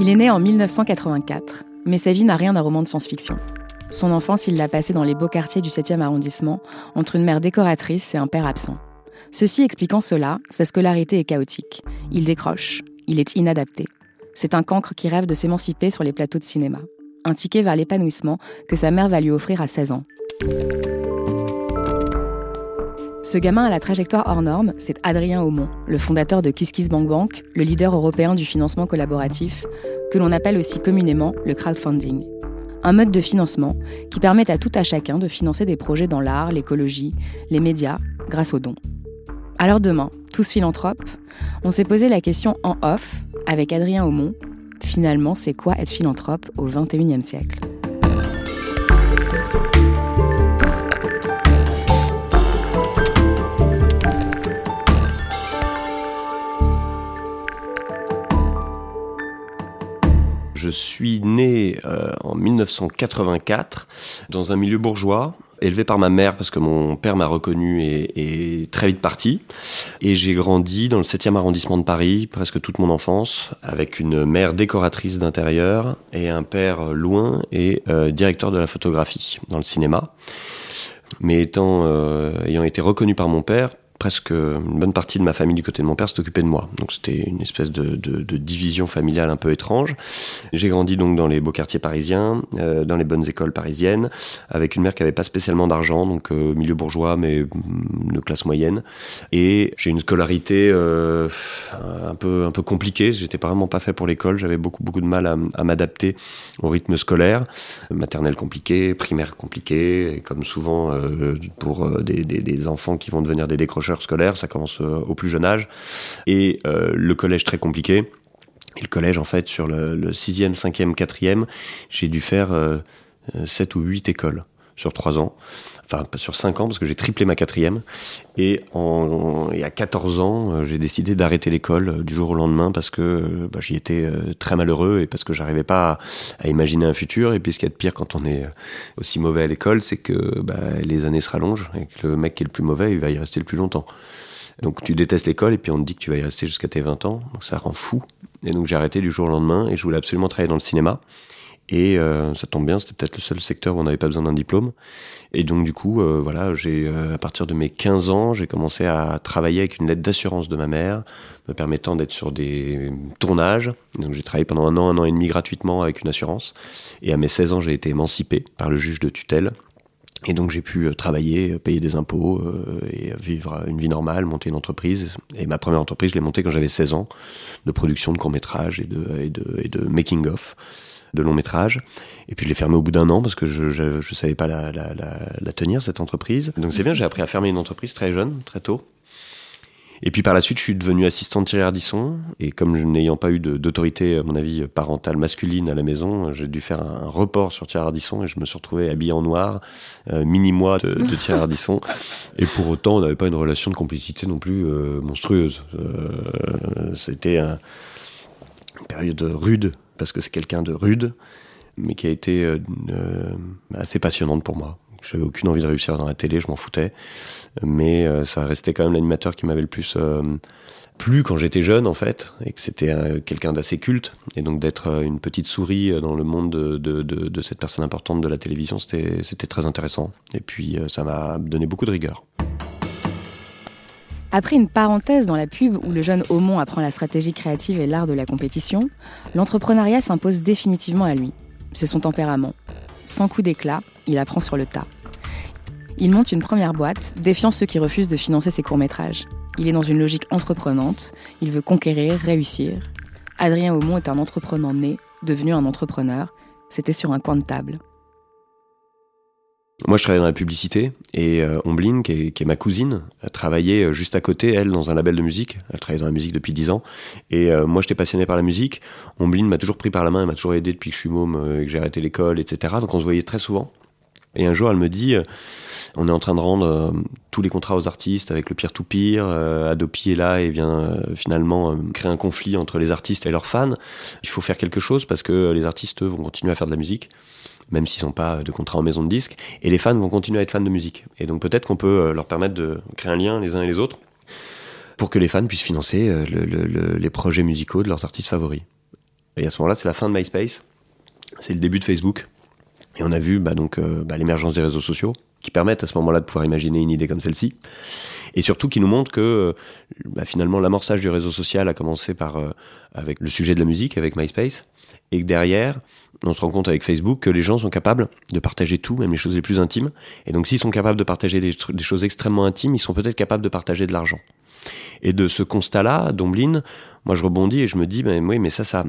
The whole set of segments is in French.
Il est né en 1984, mais sa vie n'a rien d'un roman de science-fiction. Son enfance, il l'a passée dans les beaux quartiers du 7e arrondissement, entre une mère décoratrice et un père absent. Ceci expliquant cela, sa scolarité est chaotique. Il décroche, il est inadapté. C'est un cancre qui rêve de s'émanciper sur les plateaux de cinéma. Un ticket vers l'épanouissement que sa mère va lui offrir à 16 ans. Ce gamin à la trajectoire hors norme, c'est Adrien Aumont, le fondateur de KissKissBankBank, Bank, le leader européen du financement collaboratif, que l'on appelle aussi communément le crowdfunding. Un mode de financement qui permet à tout à chacun de financer des projets dans l'art, l'écologie, les médias, grâce aux dons. Alors demain, tous philanthropes, on s'est posé la question en off avec Adrien Aumont. Finalement, c'est quoi être philanthrope au XXIe siècle? Je suis né euh, en 1984 dans un milieu bourgeois élevé par ma mère parce que mon père m'a reconnu et est très vite parti. Et j'ai grandi dans le 7e arrondissement de Paris presque toute mon enfance avec une mère décoratrice d'intérieur et un père loin et euh, directeur de la photographie dans le cinéma. Mais étant, euh, ayant été reconnu par mon père, presque une bonne partie de ma famille du côté de mon père occupée de moi. Donc c'était une espèce de, division familiale un peu étrange. J'ai grandi donc dans les beaux quartiers parisiens, euh, dans les bonnes écoles parisiennes, avec une mère qui avait pas spécialement d'argent, donc euh, milieu bourgeois mais mm, de classe moyenne. Et j'ai une scolarité euh, un peu un peu compliquée. J'étais vraiment pas fait pour l'école. J'avais beaucoup beaucoup de mal à, m'adapter au rythme scolaire. Maternelle compliquée, primaire compliquée, et comme souvent pour des, des enfants qui vont devenir des décrocheurs scolaire, ça commence euh, au plus jeune âge. Et euh, le collège très compliqué. Et le collège, en fait, sur le, 6e, 5e, 4e, j'ai dû faire 7 euh, ou 8 écoles sur 3 ans. Enfin, sur 5 ans, parce que j'ai triplé ma quatrième. Et, en, et à 14 ans, j'ai décidé d'arrêter l'école du jour au lendemain parce que bah, j'y étais très malheureux et parce que j'arrivais pas à, imaginer un futur. Et puis ce qu'il y a de pire quand on est aussi mauvais à l'école, c'est que bah, les années se rallongent et que le mec qui est le plus mauvais, il va y rester le plus longtemps. Donc tu détestes l'école et puis on te dit que tu vas y rester jusqu'à tes 20 ans, donc ça rend fou. Et donc j'ai arrêté du jour au lendemain et je voulais absolument travailler dans le cinéma. Et euh, ça tombe bien, c'était peut-être le seul secteur où on n'avait pas besoin d'un diplôme. Et donc du coup, euh, voilà, j'ai euh, à partir de mes 15 ans, j'ai commencé à travailler avec une lettre d'assurance de ma mère, me permettant d'être sur des tournages. Donc j'ai travaillé pendant un an, un an et demi gratuitement avec une assurance. Et à mes 16 ans, j'ai été émancipé par le juge de tutelle. Et donc j'ai pu travailler, payer des impôts et vivre une vie normale, monter une entreprise. Et ma première entreprise, je l'ai montée quand j'avais 16 ans, de production de courts-métrages et de, et de, et de making-of de long métrage. Et puis je l'ai fermé au bout d'un an parce que je ne savais pas la, tenir, cette entreprise. Donc c'est bien, j'ai appris à fermer une entreprise très jeune, très tôt. Et puis par la suite, je suis devenu assistant de Thierry Ardisson. Et comme n'ayant pas eu d'autorité, à mon avis, parentale masculine à la maison, j'ai dû faire un report sur Thierry Ardisson et je me suis retrouvé habillé en noir, euh, mini-moi de, Thierry Ardisson. Et pour autant, on n'avait pas une relation de complicité non plus euh, monstrueuse. Euh, C'était un, une période rude parce que c'est quelqu'un de rude, mais qui a été euh, euh, assez passionnante pour moi. J'avais aucune envie de réussir dans la télé, je m'en foutais, mais euh, ça restait quand même l'animateur qui m'avait le plus plu quand j'étais jeune en fait, et que c'était quelqu'un d'assez culte, et donc d'être une petite souris dans le monde de, cette personne importante de la télévision, c'était très intéressant. Et puis ça m'a donné beaucoup de rigueur. Après une parenthèse dans la pub où le jeune Aumont apprend la stratégie créative et l'art de la compétition, l'entrepreneuriat s'impose définitivement à lui. C'est son tempérament. Sans coup d'éclat, il apprend sur le tas. Il monte une première boîte, défiant ceux qui refusent de financer ses courts-métrages. Il est dans une logique entreprenante, il veut conquérir, réussir. Adrien Aumont est un entrepreneur né, devenu un entrepreneur. C'était sur un coin de table. Moi, je travaillais dans la publicité et euh, Omblin, qui est, ma cousine, travaillait euh, juste à côté, elle, dans un label de musique. Elle travaillait dans la musique depuis 10 ans. Et euh, moi, j'étais passionné par la musique. Omblin m'a toujours pris par la main, elle m'a toujours aidé depuis que je suis môme euh, et que j'ai arrêté l'école, etc. Donc, on se voyait très souvent. Et un jour, elle me dit, euh, on est en train de rendre tous les contrats aux artistes avec le peer-to-peer. Adopi est là et vient finalement créer un conflit entre les artistes et leurs fans. Il faut faire quelque chose parce que les artistes, eux, vont continuer à faire de la musique même s'ils n'ont pas de contrat en maison de disque. Et les fans vont continuer à être fans de musique. Et donc peut-être qu'on peut euh, leur permettre de créer un lien les uns et les autres pour que les fans puissent financer euh, le, le, le, les projets musicaux de leurs artistes favoris. Et à ce moment-là, c'est la fin de MySpace, c'est le début de Facebook. Et on a vu bah, donc euh, bah, l'émergence des réseaux sociaux qui permettent à ce moment-là de pouvoir imaginer une idée comme celle-ci. Et surtout qui nous montrent que euh, bah, finalement l'amorçage du réseau social a commencé par euh, avec le sujet de la musique, avec MySpace, et que derrière, on se rend compte avec Facebook que les gens sont capables de partager tout, même les choses les plus intimes. Et donc s'ils sont capables de partager des, des choses extrêmement intimes, ils sont peut-être capables de partager de l'argent. Et de ce constat-là, d'Omblin, moi je rebondis et je me dis, ben oui, mais ça, ça,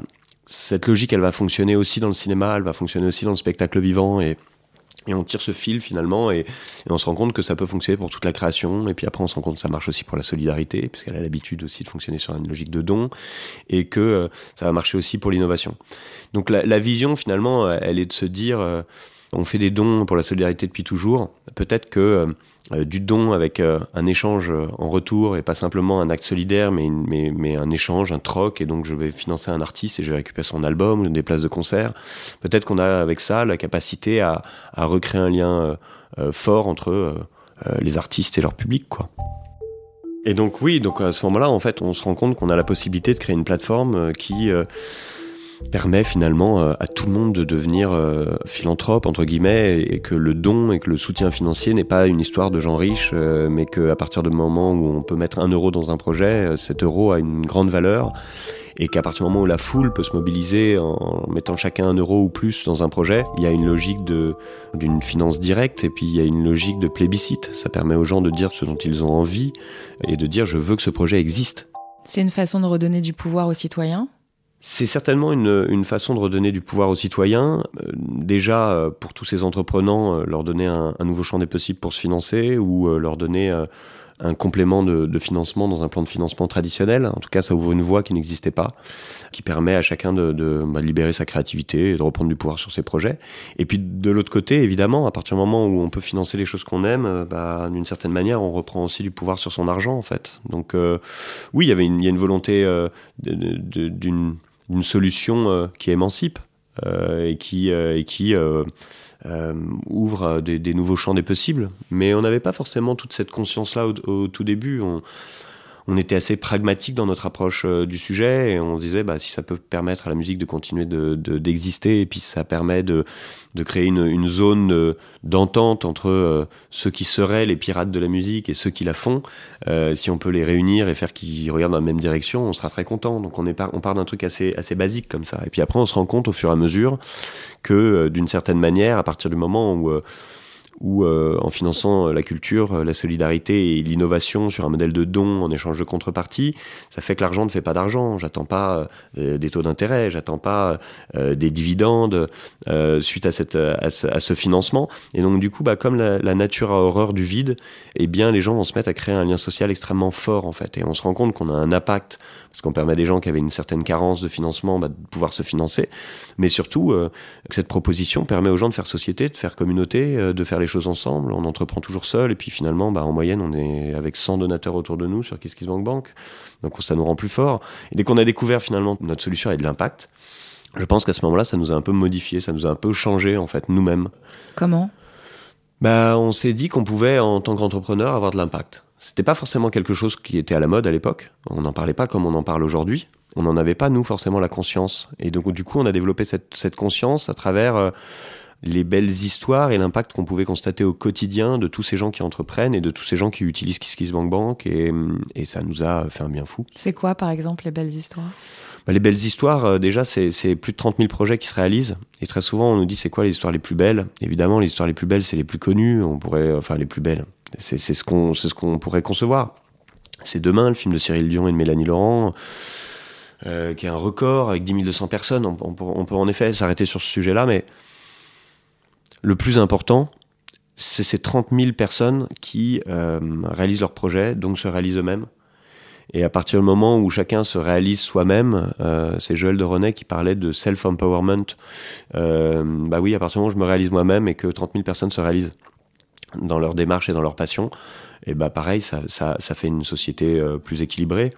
cette logique, elle va fonctionner aussi dans le cinéma, elle va fonctionner aussi dans le spectacle vivant et et on tire ce fil finalement et, on se rend compte que ça peut fonctionner pour toute la création et puis après on se rend compte que ça marche aussi pour la solidarité puisqu'elle a l'habitude aussi de fonctionner sur une logique de don et que euh, ça va marcher aussi pour l'innovation. Donc la, vision finalement elle est de se dire euh, on fait des dons pour la solidarité depuis toujours, peut-être que euh, euh, du don avec euh, un échange euh, en retour et pas simplement un acte solidaire, mais, un échange, un troc, et donc je vais financer un artiste et je vais récupérer son album des places de concert. Peut-être qu'on a avec ça la capacité à, à recréer un lien fort entre les artistes et leur public, quoi. Et donc oui, donc à ce moment-là, en fait, on se rend compte qu'on a la possibilité de créer une plateforme qui permet finalement euh, à tout le monde de devenir euh, philanthrope entre guillemets et que le don et que le soutien financier n'est pas une histoire de gens riches euh, mais qu'à partir du moment où on peut mettre un euro dans un projet cet euro a une grande valeur et qu'à partir du moment où la foule peut se mobiliser en mettant chacun un euro ou plus dans un projet, il y a une logique d'une finance directe et puis il y a une logique de plébiscite. Ça permet aux gens de dire ce dont ils ont envie et de dire je veux que ce projet existe. C'est une façon de redonner du pouvoir aux citoyens? C'est certainement une, une, façon de redonner du pouvoir aux citoyens. Euh, déjà, euh, pour tous ces entreprenants, euh, leur donner un, nouveau champ des possibles pour se financer ou leur donner un complément de, financement dans un plan de financement traditionnel. En tout cas, ça ouvre une voie qui n'existait pas, qui permet à chacun de, de bah, libérer sa créativité et de reprendre du pouvoir sur ses projets. Et puis de l'autre côté, évidemment, à partir du moment où on peut financer les choses qu'on aime, bah, d'une certaine manière, on reprend aussi du pouvoir sur son argent, en fait. Donc oui, il y avait une, y a une volonté euh, d'une une solution euh, qui émancipe euh, et qui, euh, et qui ouvre des, nouveaux champs des possibles. Mais on n'avait pas forcément toute cette conscience-là au, au, tout début. On était assez pragmatique dans notre approche euh, du sujet et on disait bah, si ça peut permettre à la musique de continuer d'exister de, et puis ça permet de, de créer une, une zone d'entente entre euh, ceux qui seraient les pirates de la musique et ceux qui la font, euh, si on peut les réunir et faire qu'ils regardent dans la même direction, on sera très content. Donc on, est on part d'un truc assez, assez basique comme ça. Et puis après on se rend compte au fur et à mesure que d'une certaine manière, à partir du moment où où euh, en finançant euh, la culture, euh, la solidarité et l'innovation sur un modèle de don en échange de contrepartie, ça fait que l'argent ne fait pas d'argent. J'attends pas des taux d'intérêt, j'attends pas des dividendes suite à, cette, à ce, financement. Et donc du coup, bah, comme la, la, nature a horreur du vide, eh bien les gens vont se mettre à créer un lien social extrêmement fort en fait. Et on se rend compte qu'on a un impact parce qu'on permet à des gens qui avaient une certaine carence de financement bah, de pouvoir se financer, mais surtout euh, que cette proposition permet aux gens de faire société, de faire communauté, euh, de faire les choses ensemble. On entreprend toujours seul, et puis finalement, bah, en moyenne, on est avec 100 donateurs autour de nous sur KissKissBankBank, Bank, donc ça nous rend plus fort. Et dès qu'on a découvert finalement notre solution avait de l'impact, je pense qu'à ce moment-là, ça nous a un peu modifié, ça nous a un peu changé en fait nous-mêmes. Comment? Bah, on s'est dit qu'on pouvait, en tant qu'entrepreneur, avoir de l'impact. C'était pas forcément quelque chose qui était à la mode à l'époque. On n'en parlait pas comme on en parle aujourd'hui. On n'en avait pas, nous, forcément, la conscience. Et donc, du coup, on a développé cette, cette conscience à travers euh, les belles histoires et l'impact qu'on pouvait constater au quotidien de tous ces gens qui entreprennent et de tous ces gens qui utilisent KissKissBankBank. Et, et ça nous a fait un bien fou. C'est quoi, par exemple, les belles histoires? Bah, les belles histoires, euh, déjà, c'est plus de 30 000 projets qui se réalisent. Et très souvent, on nous dit c'est quoi les histoires les plus belles? Évidemment, les histoires les plus belles, c'est les plus connues. On pourrait, enfin, les plus belles. C'est ce qu'on pourrait concevoir. C'est Demain, le film de Cyril Dion et de Mélanie Laurent, euh, qui est un record avec 10 200 personnes. On, peut en effet s'arrêter sur ce sujet-là, mais le plus important, c'est ces 30 000 personnes qui euh, réalisent leur projet, donc se réalisent eux-mêmes. Et à partir du moment où chacun se réalise soi-même, euh, c'est Joël de René qui parlait de self-empowerment. Bah oui, à partir du moment où je me réalise moi-même et que 30 000 personnes se réalisent dans leur démarche et dans leur passion, et bah pareil, ça, ça, ça fait une société euh, plus équilibrée.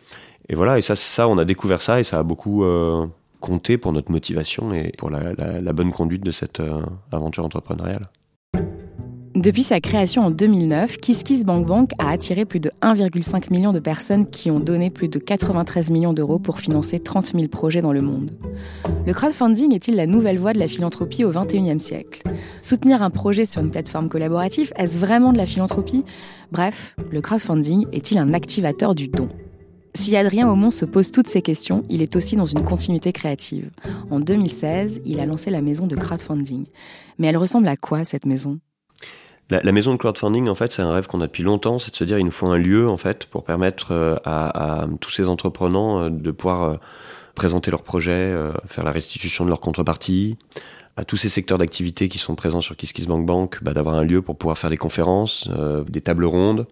Et voilà, et ça, ça, on a découvert ça et ça a beaucoup euh, compté pour notre motivation et pour la, la, la bonne conduite de cette euh, aventure entrepreneuriale. Depuis sa création en 2009, KissKissBankBank a attiré plus de 1,5 million de personnes qui ont donné plus de 93 millions d'euros pour financer 30 000 projets dans le monde. Le crowdfunding est-il la nouvelle voie de la philanthropie au XXIe siècle? Soutenir un projet sur une plateforme collaborative, est-ce vraiment de la philanthropie? Bref, le crowdfunding est-il un activateur du don? Si Adrien Aumont se pose toutes ces questions, il est aussi dans une continuité créative. En 2016, il a lancé la maison de crowdfunding. Mais elle ressemble à quoi cette maison? La, maison de crowdfunding, en fait, c'est un rêve qu'on a depuis longtemps, c'est de se dire il nous faut un lieu, en fait, pour permettre euh, à, tous ces entreprenants euh, de pouvoir euh, présenter leurs projets, faire la restitution de leur contrepartie, à tous ces secteurs d'activité qui sont présents sur KissKissBankBank, Bank, bah, d'avoir un lieu pour pouvoir faire des conférences, des tables rondes.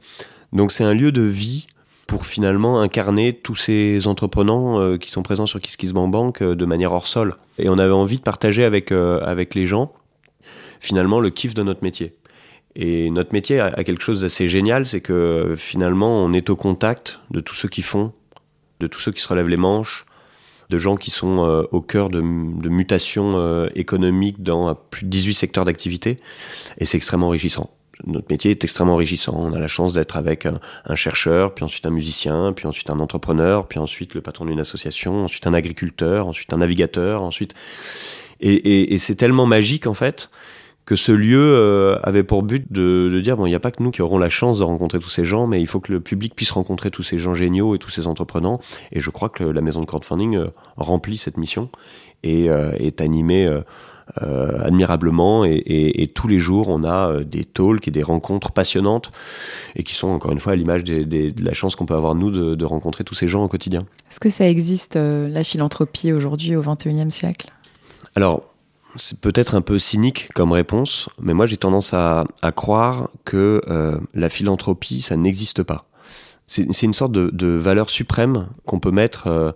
Donc c'est un lieu de vie pour finalement incarner tous ces entreprenants qui sont présents sur KissKissBankBank Bank de manière hors sol. Et on avait envie de partager avec, avec les gens finalement le kiff de notre métier. Et notre métier a, quelque chose d'assez génial, c'est que finalement, on est au contact de tous ceux qui font, de tous ceux qui se relèvent les manches, de gens qui sont euh, au cœur de, mutations euh, économiques dans plus de 18 secteurs d'activité. Et c'est extrêmement enrichissant. Notre métier est extrêmement enrichissant. On a la chance d'être avec un, chercheur, puis ensuite un musicien, puis ensuite un entrepreneur, puis ensuite le patron d'une association, ensuite un agriculteur, ensuite un navigateur, ensuite. Et c'est tellement magique en fait que ce lieu euh, avait pour but de, dire bon, il n'y a pas que nous qui aurons la chance de rencontrer tous ces gens, mais il faut que le public puisse rencontrer tous ces gens géniaux et tous ces entreprenants. Et je crois que la maison de crowdfunding euh, remplit cette mission et euh, est animée admirablement. Et, tous les jours, on a des talks et des rencontres passionnantes et qui sont encore une fois à l'image de la chance qu'on peut avoir nous de, de rencontrer tous ces gens au quotidien. Est-ce que ça existe la philanthropie aujourd'hui au XXIe siècle? Alors c'est peut-être un peu cynique comme réponse, mais moi j'ai tendance à, croire que euh, la philanthropie, ça n'existe pas. C'est une sorte de, valeur suprême qu'on peut mettre euh,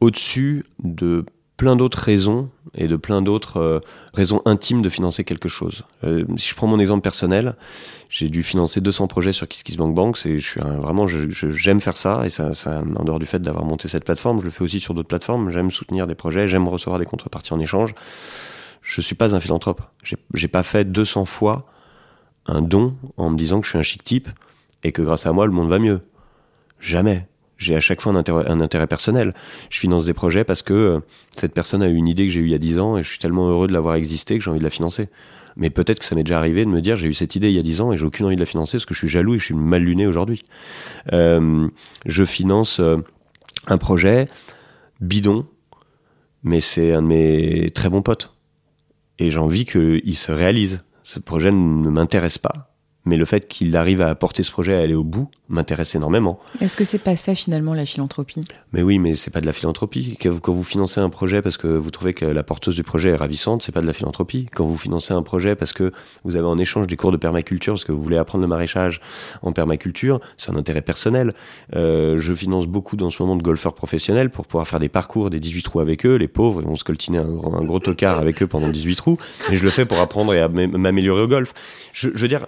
au-dessus de plein d'autres raisons et de plein d'autres euh, raisons intimes de financer quelque chose. si je prends mon exemple personnel, j'ai dû financer 200 projets sur KissKissBankBank. Bank. C'est, je suis vraiment, j'aime faire ça et ça, ça, en dehors du fait d'avoir monté cette plateforme, je le fais aussi sur d'autres plateformes. J'aime soutenir des projets, j'aime recevoir des contreparties en échange je suis pas un philanthrope. J'ai pas fait 200 fois un don en me disant que je suis un chic type et que grâce à moi le monde va mieux. Jamais. J'ai à chaque fois un intérêt, personnel. Je finance des projets parce que euh, cette personne a eu une idée que j'ai eue il y a 10 ans et je suis tellement heureux de l'avoir existé que j'ai envie de la financer. Mais peut-être que ça m'est déjà arrivé de me dire j'ai eu cette idée il y a 10 ans et j'ai aucune envie de la financer parce que je suis jaloux et je suis mal luné aujourd'hui. Euh, je finance euh, un projet bidon, mais c'est un de mes très bons potes et j'ai envie qu'il se réalise. Ce projet ne m'intéresse pas mais le fait qu'il arrive à porter ce projet à aller au bout m'intéresse énormément. Est-ce que c'est pas ça finalement la philanthropie? Mais oui, mais c'est pas de la philanthropie. Quand vous financez un projet parce que vous trouvez que la porteuse du projet est ravissante, c'est pas de la philanthropie. Quand vous financez un projet parce que vous avez en échange des cours de permaculture, parce que vous voulez apprendre le maraîchage en permaculture, c'est un intérêt personnel. Euh, je finance beaucoup dans ce moment de golfeurs professionnels pour pouvoir faire des parcours des 18 trous avec eux. Les pauvres, ils vont se coltiner un, un gros tocard avec eux pendant 18 trous. Et je le fais pour apprendre et m'améliorer au golf. Je, je veux dire,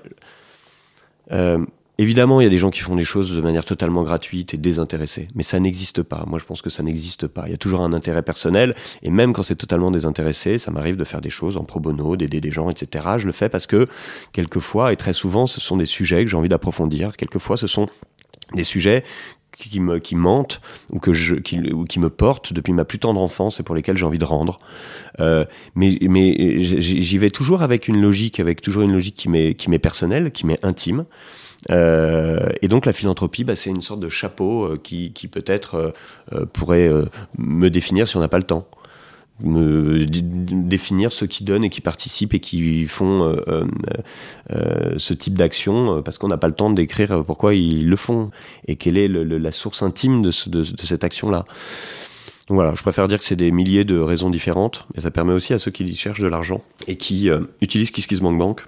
euh, évidemment, il y a des gens qui font les choses de manière totalement gratuite et désintéressée, mais ça n'existe pas. Moi, je pense que ça n'existe pas. Il y a toujours un intérêt personnel, et même quand c'est totalement désintéressé, ça m'arrive de faire des choses en pro bono, d'aider des gens, etc. Je le fais parce que, quelquefois, et très souvent, ce sont des sujets que j'ai envie d'approfondir. Quelquefois, ce sont des sujets qui me qui mentent ou que je qui, ou qui me portent depuis ma plus tendre enfance et pour lesquels j'ai envie de rendre euh, mais mais j'y vais toujours avec une logique avec toujours une logique qui m'est qui m'est personnelle qui m'est intime euh, et donc la philanthropie, bah, c'est une sorte de chapeau euh, qui, peut-être euh, euh, pourrait me définir si on n'a pas le temps définir ceux qui donnent et qui participent et qui font euh, euh, euh, ce type d'action parce qu'on n'a pas le temps de décrire pourquoi ils le font et quelle est la source intime de, cette action-là. Voilà, je préfère dire que c'est des milliers de raisons différentes, mais ça permet aussi à ceux qui cherchent de l'argent et qui utilisent KissKissBankBank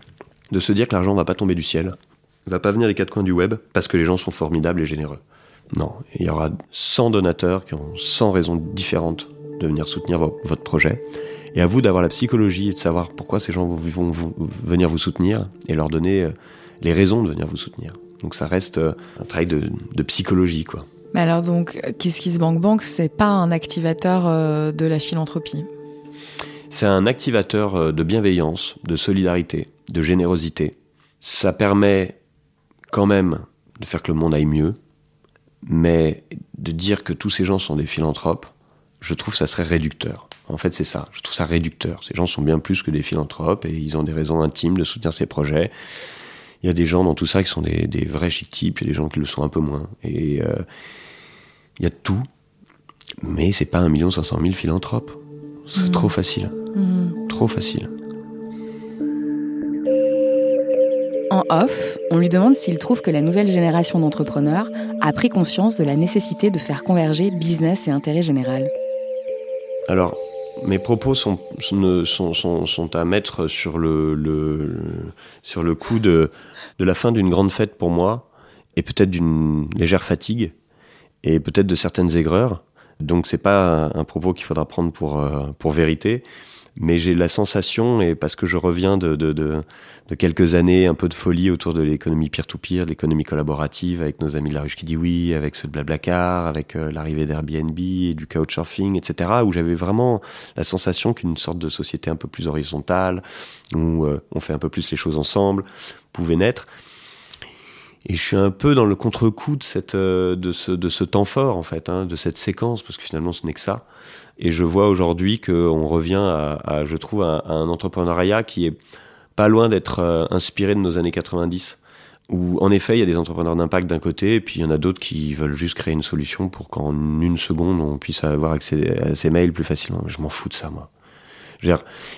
de se dire que l'argent ne va pas tomber du ciel, ne va pas venir des quatre coins du web parce que les gens sont formidables et généreux. Non, il y aura 100 donateurs qui ont 100 raisons différentes de venir soutenir votre projet. Et à vous d'avoir la psychologie et de savoir pourquoi ces gens vont venir vous soutenir et leur donner euh, les raisons de venir vous soutenir. Donc ça reste euh, un travail de, psychologie, quoi. Mais alors donc, KissKissBankBank, Bank, c'est pas un activateur euh, de la philanthropie? C'est un activateur de bienveillance, de solidarité, de générosité. ça permet quand même de faire que le monde aille mieux, mais de dire que tous ces gens sont des philanthropes, je trouve ça serait réducteur. En fait, c'est ça. Je trouve ça réducteur. Ces gens sont bien plus que des philanthropes et ils ont des raisons intimes de soutenir ces projets. Il y a des gens dans tout ça qui sont des, vrais chic types, il y a des gens qui le sont un peu moins. Et euh, il y a tout, mais c'est pas un cinq cent mille philanthropes. C'est mmh. trop facile. Mmh. Trop facile. Off, on lui demande s'il trouve que la nouvelle génération d'entrepreneurs a pris conscience de la nécessité de faire converger business et intérêt général. Alors, mes propos sont, sont, à mettre sur le, sur le coup de, de la fin d'une grande fête pour moi, et peut-être d'une légère fatigue, et peut-être de certaines aigreurs. Donc c'est pas un, propos qu'il faudra prendre pour, euh, pour vérité, mais j'ai la sensation, et parce que je reviens de, de, de, de, quelques années un peu de folie autour de l'économie peer-to-peer, l'économie collaborative, avec nos amis de la ruche qui dit oui, avec ceux de Blablacar, avec euh, l'arrivée d'Airbnb et du couchsurfing, etc., où j'avais vraiment la sensation qu'une sorte de société un peu plus horizontale, où euh, on fait un peu plus les choses ensemble, pouvait naître. Et je suis un peu dans le contre-coup de, cette, euh, de, ce, de ce temps fort, en fait, hein, de cette séquence, parce que finalement, ce n'est que ça. Et je vois aujourd'hui qu'on revient à, je trouve, à, un entrepreneuriat qui est pas loin d'être euh, inspiré de nos années 90 où en effet il y a des entrepreneurs d'impact d'un côté et puis il y en a d'autres qui veulent juste créer une solution pour qu'en une seconde on puisse avoir accès à ses mails plus facilement. Je m'en fous de ça moi.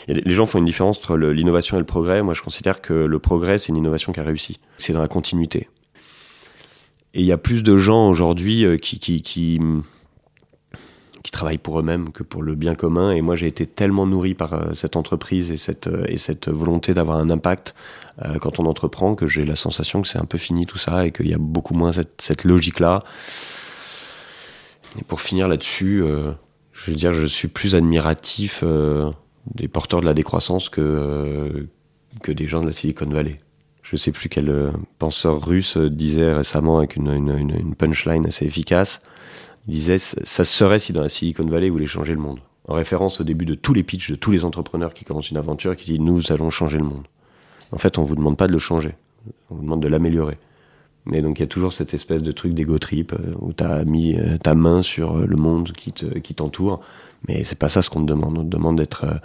Les gens font une différence entre l'innovation et le progrès. Moi je considère que le progrès c'est une innovation qui a réussi. C'est dans la continuité. Et il y a plus de gens aujourd'hui euh, qui, qui, qui travaillent pour eux-mêmes que pour le bien commun. Et moi, j'ai été tellement nourri par euh, cette entreprise et cette, euh, et cette volonté d'avoir un impact quand on entreprend que j'ai la sensation que c'est un peu fini tout ça et qu'il y a beaucoup moins cette, cette logique-là. Et pour finir là-dessus, je veux dire, je suis plus admiratif des porteurs de la décroissance que, que des gens de la Silicon Valley. Je sais plus quel penseur russe disait récemment avec une, punchline assez efficace il disait ça serait si dans la Silicon Valley vous voulez changer le monde. En référence au début de tous les pitchs de tous les entrepreneurs qui commencent une aventure, qui dit nous allons changer le monde. En fait, on vous demande pas de le changer, on vous demande de l'améliorer. Mais donc il y a toujours cette espèce de truc d'ego trip euh, où tu as mis euh, ta main sur euh, le monde qui qui t'entoure, mais c'est pas ça ce qu'on te demande. On te demande d'être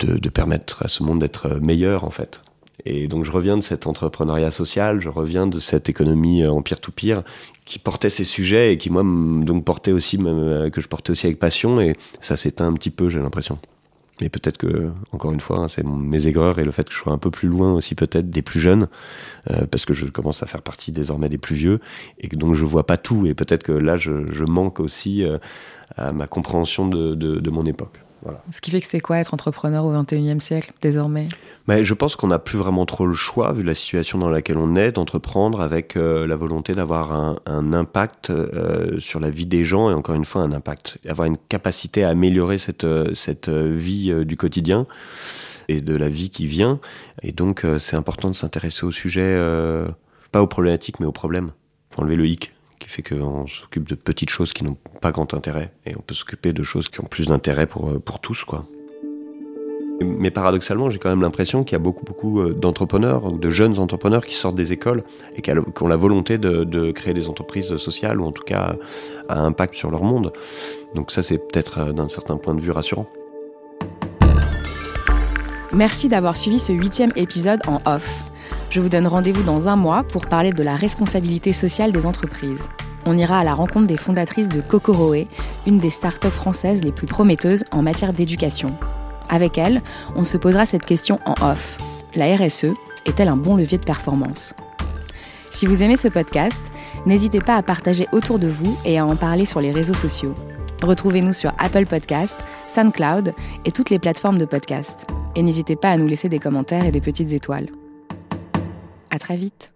de permettre à ce monde d'être meilleur en fait. Et donc je reviens de cet entrepreneuriat social, je reviens de cette économie euh, en peer-to-peer qui portait ces sujets et qui moi donc portait aussi euh, que je portais aussi avec passion et ça s'éteint un petit peu j'ai l'impression. Mais peut-être que, encore une fois, hein, c'est mes aigreurs et le fait que je sois un peu plus loin aussi peut-être des plus jeunes, euh, parce que je commence à faire partie désormais des plus vieux, et que donc je vois pas tout, et peut-être que là je, manque aussi à ma compréhension de mon époque. Ce qui fait que c'est quoi être entrepreneur au XXIe siècle désormais? Mais Je pense qu'on n'a plus vraiment trop le choix, vu la situation dans laquelle on est, d'entreprendre avec euh, la volonté d'avoir un, impact euh, sur la vie des gens et encore une fois un impact, avoir une capacité à améliorer cette, euh, cette vie du quotidien et de la vie qui vient. Et donc c'est important de s'intéresser au sujet, pas aux problématiques mais aux problèmes, pour enlever le hic qui fait qu'on s'occupe de petites choses qui n'ont pas grand intérêt et on peut s'occuper de choses qui ont plus d'intérêt pour, euh, pour tous, quoi. Mais paradoxalement, j'ai quand même l'impression qu'il y a beaucoup, beaucoup euh, d'entrepreneurs ou de jeunes entrepreneurs qui sortent des écoles et qui ont la volonté de, de créer des entreprises sociales ou en tout cas à impact sur leur monde. Donc ça, c'est peut-être euh, d'un certain point de vue rassurant. Merci d'avoir suivi ce huitième épisode en off. Je vous donne rendez-vous dans un mois pour parler de la responsabilité sociale des entreprises. On ira à la rencontre des fondatrices de Kokoroe, une des startups françaises les plus prometteuses en matière d'éducation. Avec elles, on se posera cette question en off. La RSE est-elle un bon levier de performance? Si vous aimez ce podcast, n'hésitez pas à partager autour de vous et à en parler sur les réseaux sociaux. Retrouvez-nous sur Apple Podcast, SoundCloud et toutes les plateformes de podcast. Et n'hésitez pas à nous laisser des commentaires et des petites étoiles. À très vite.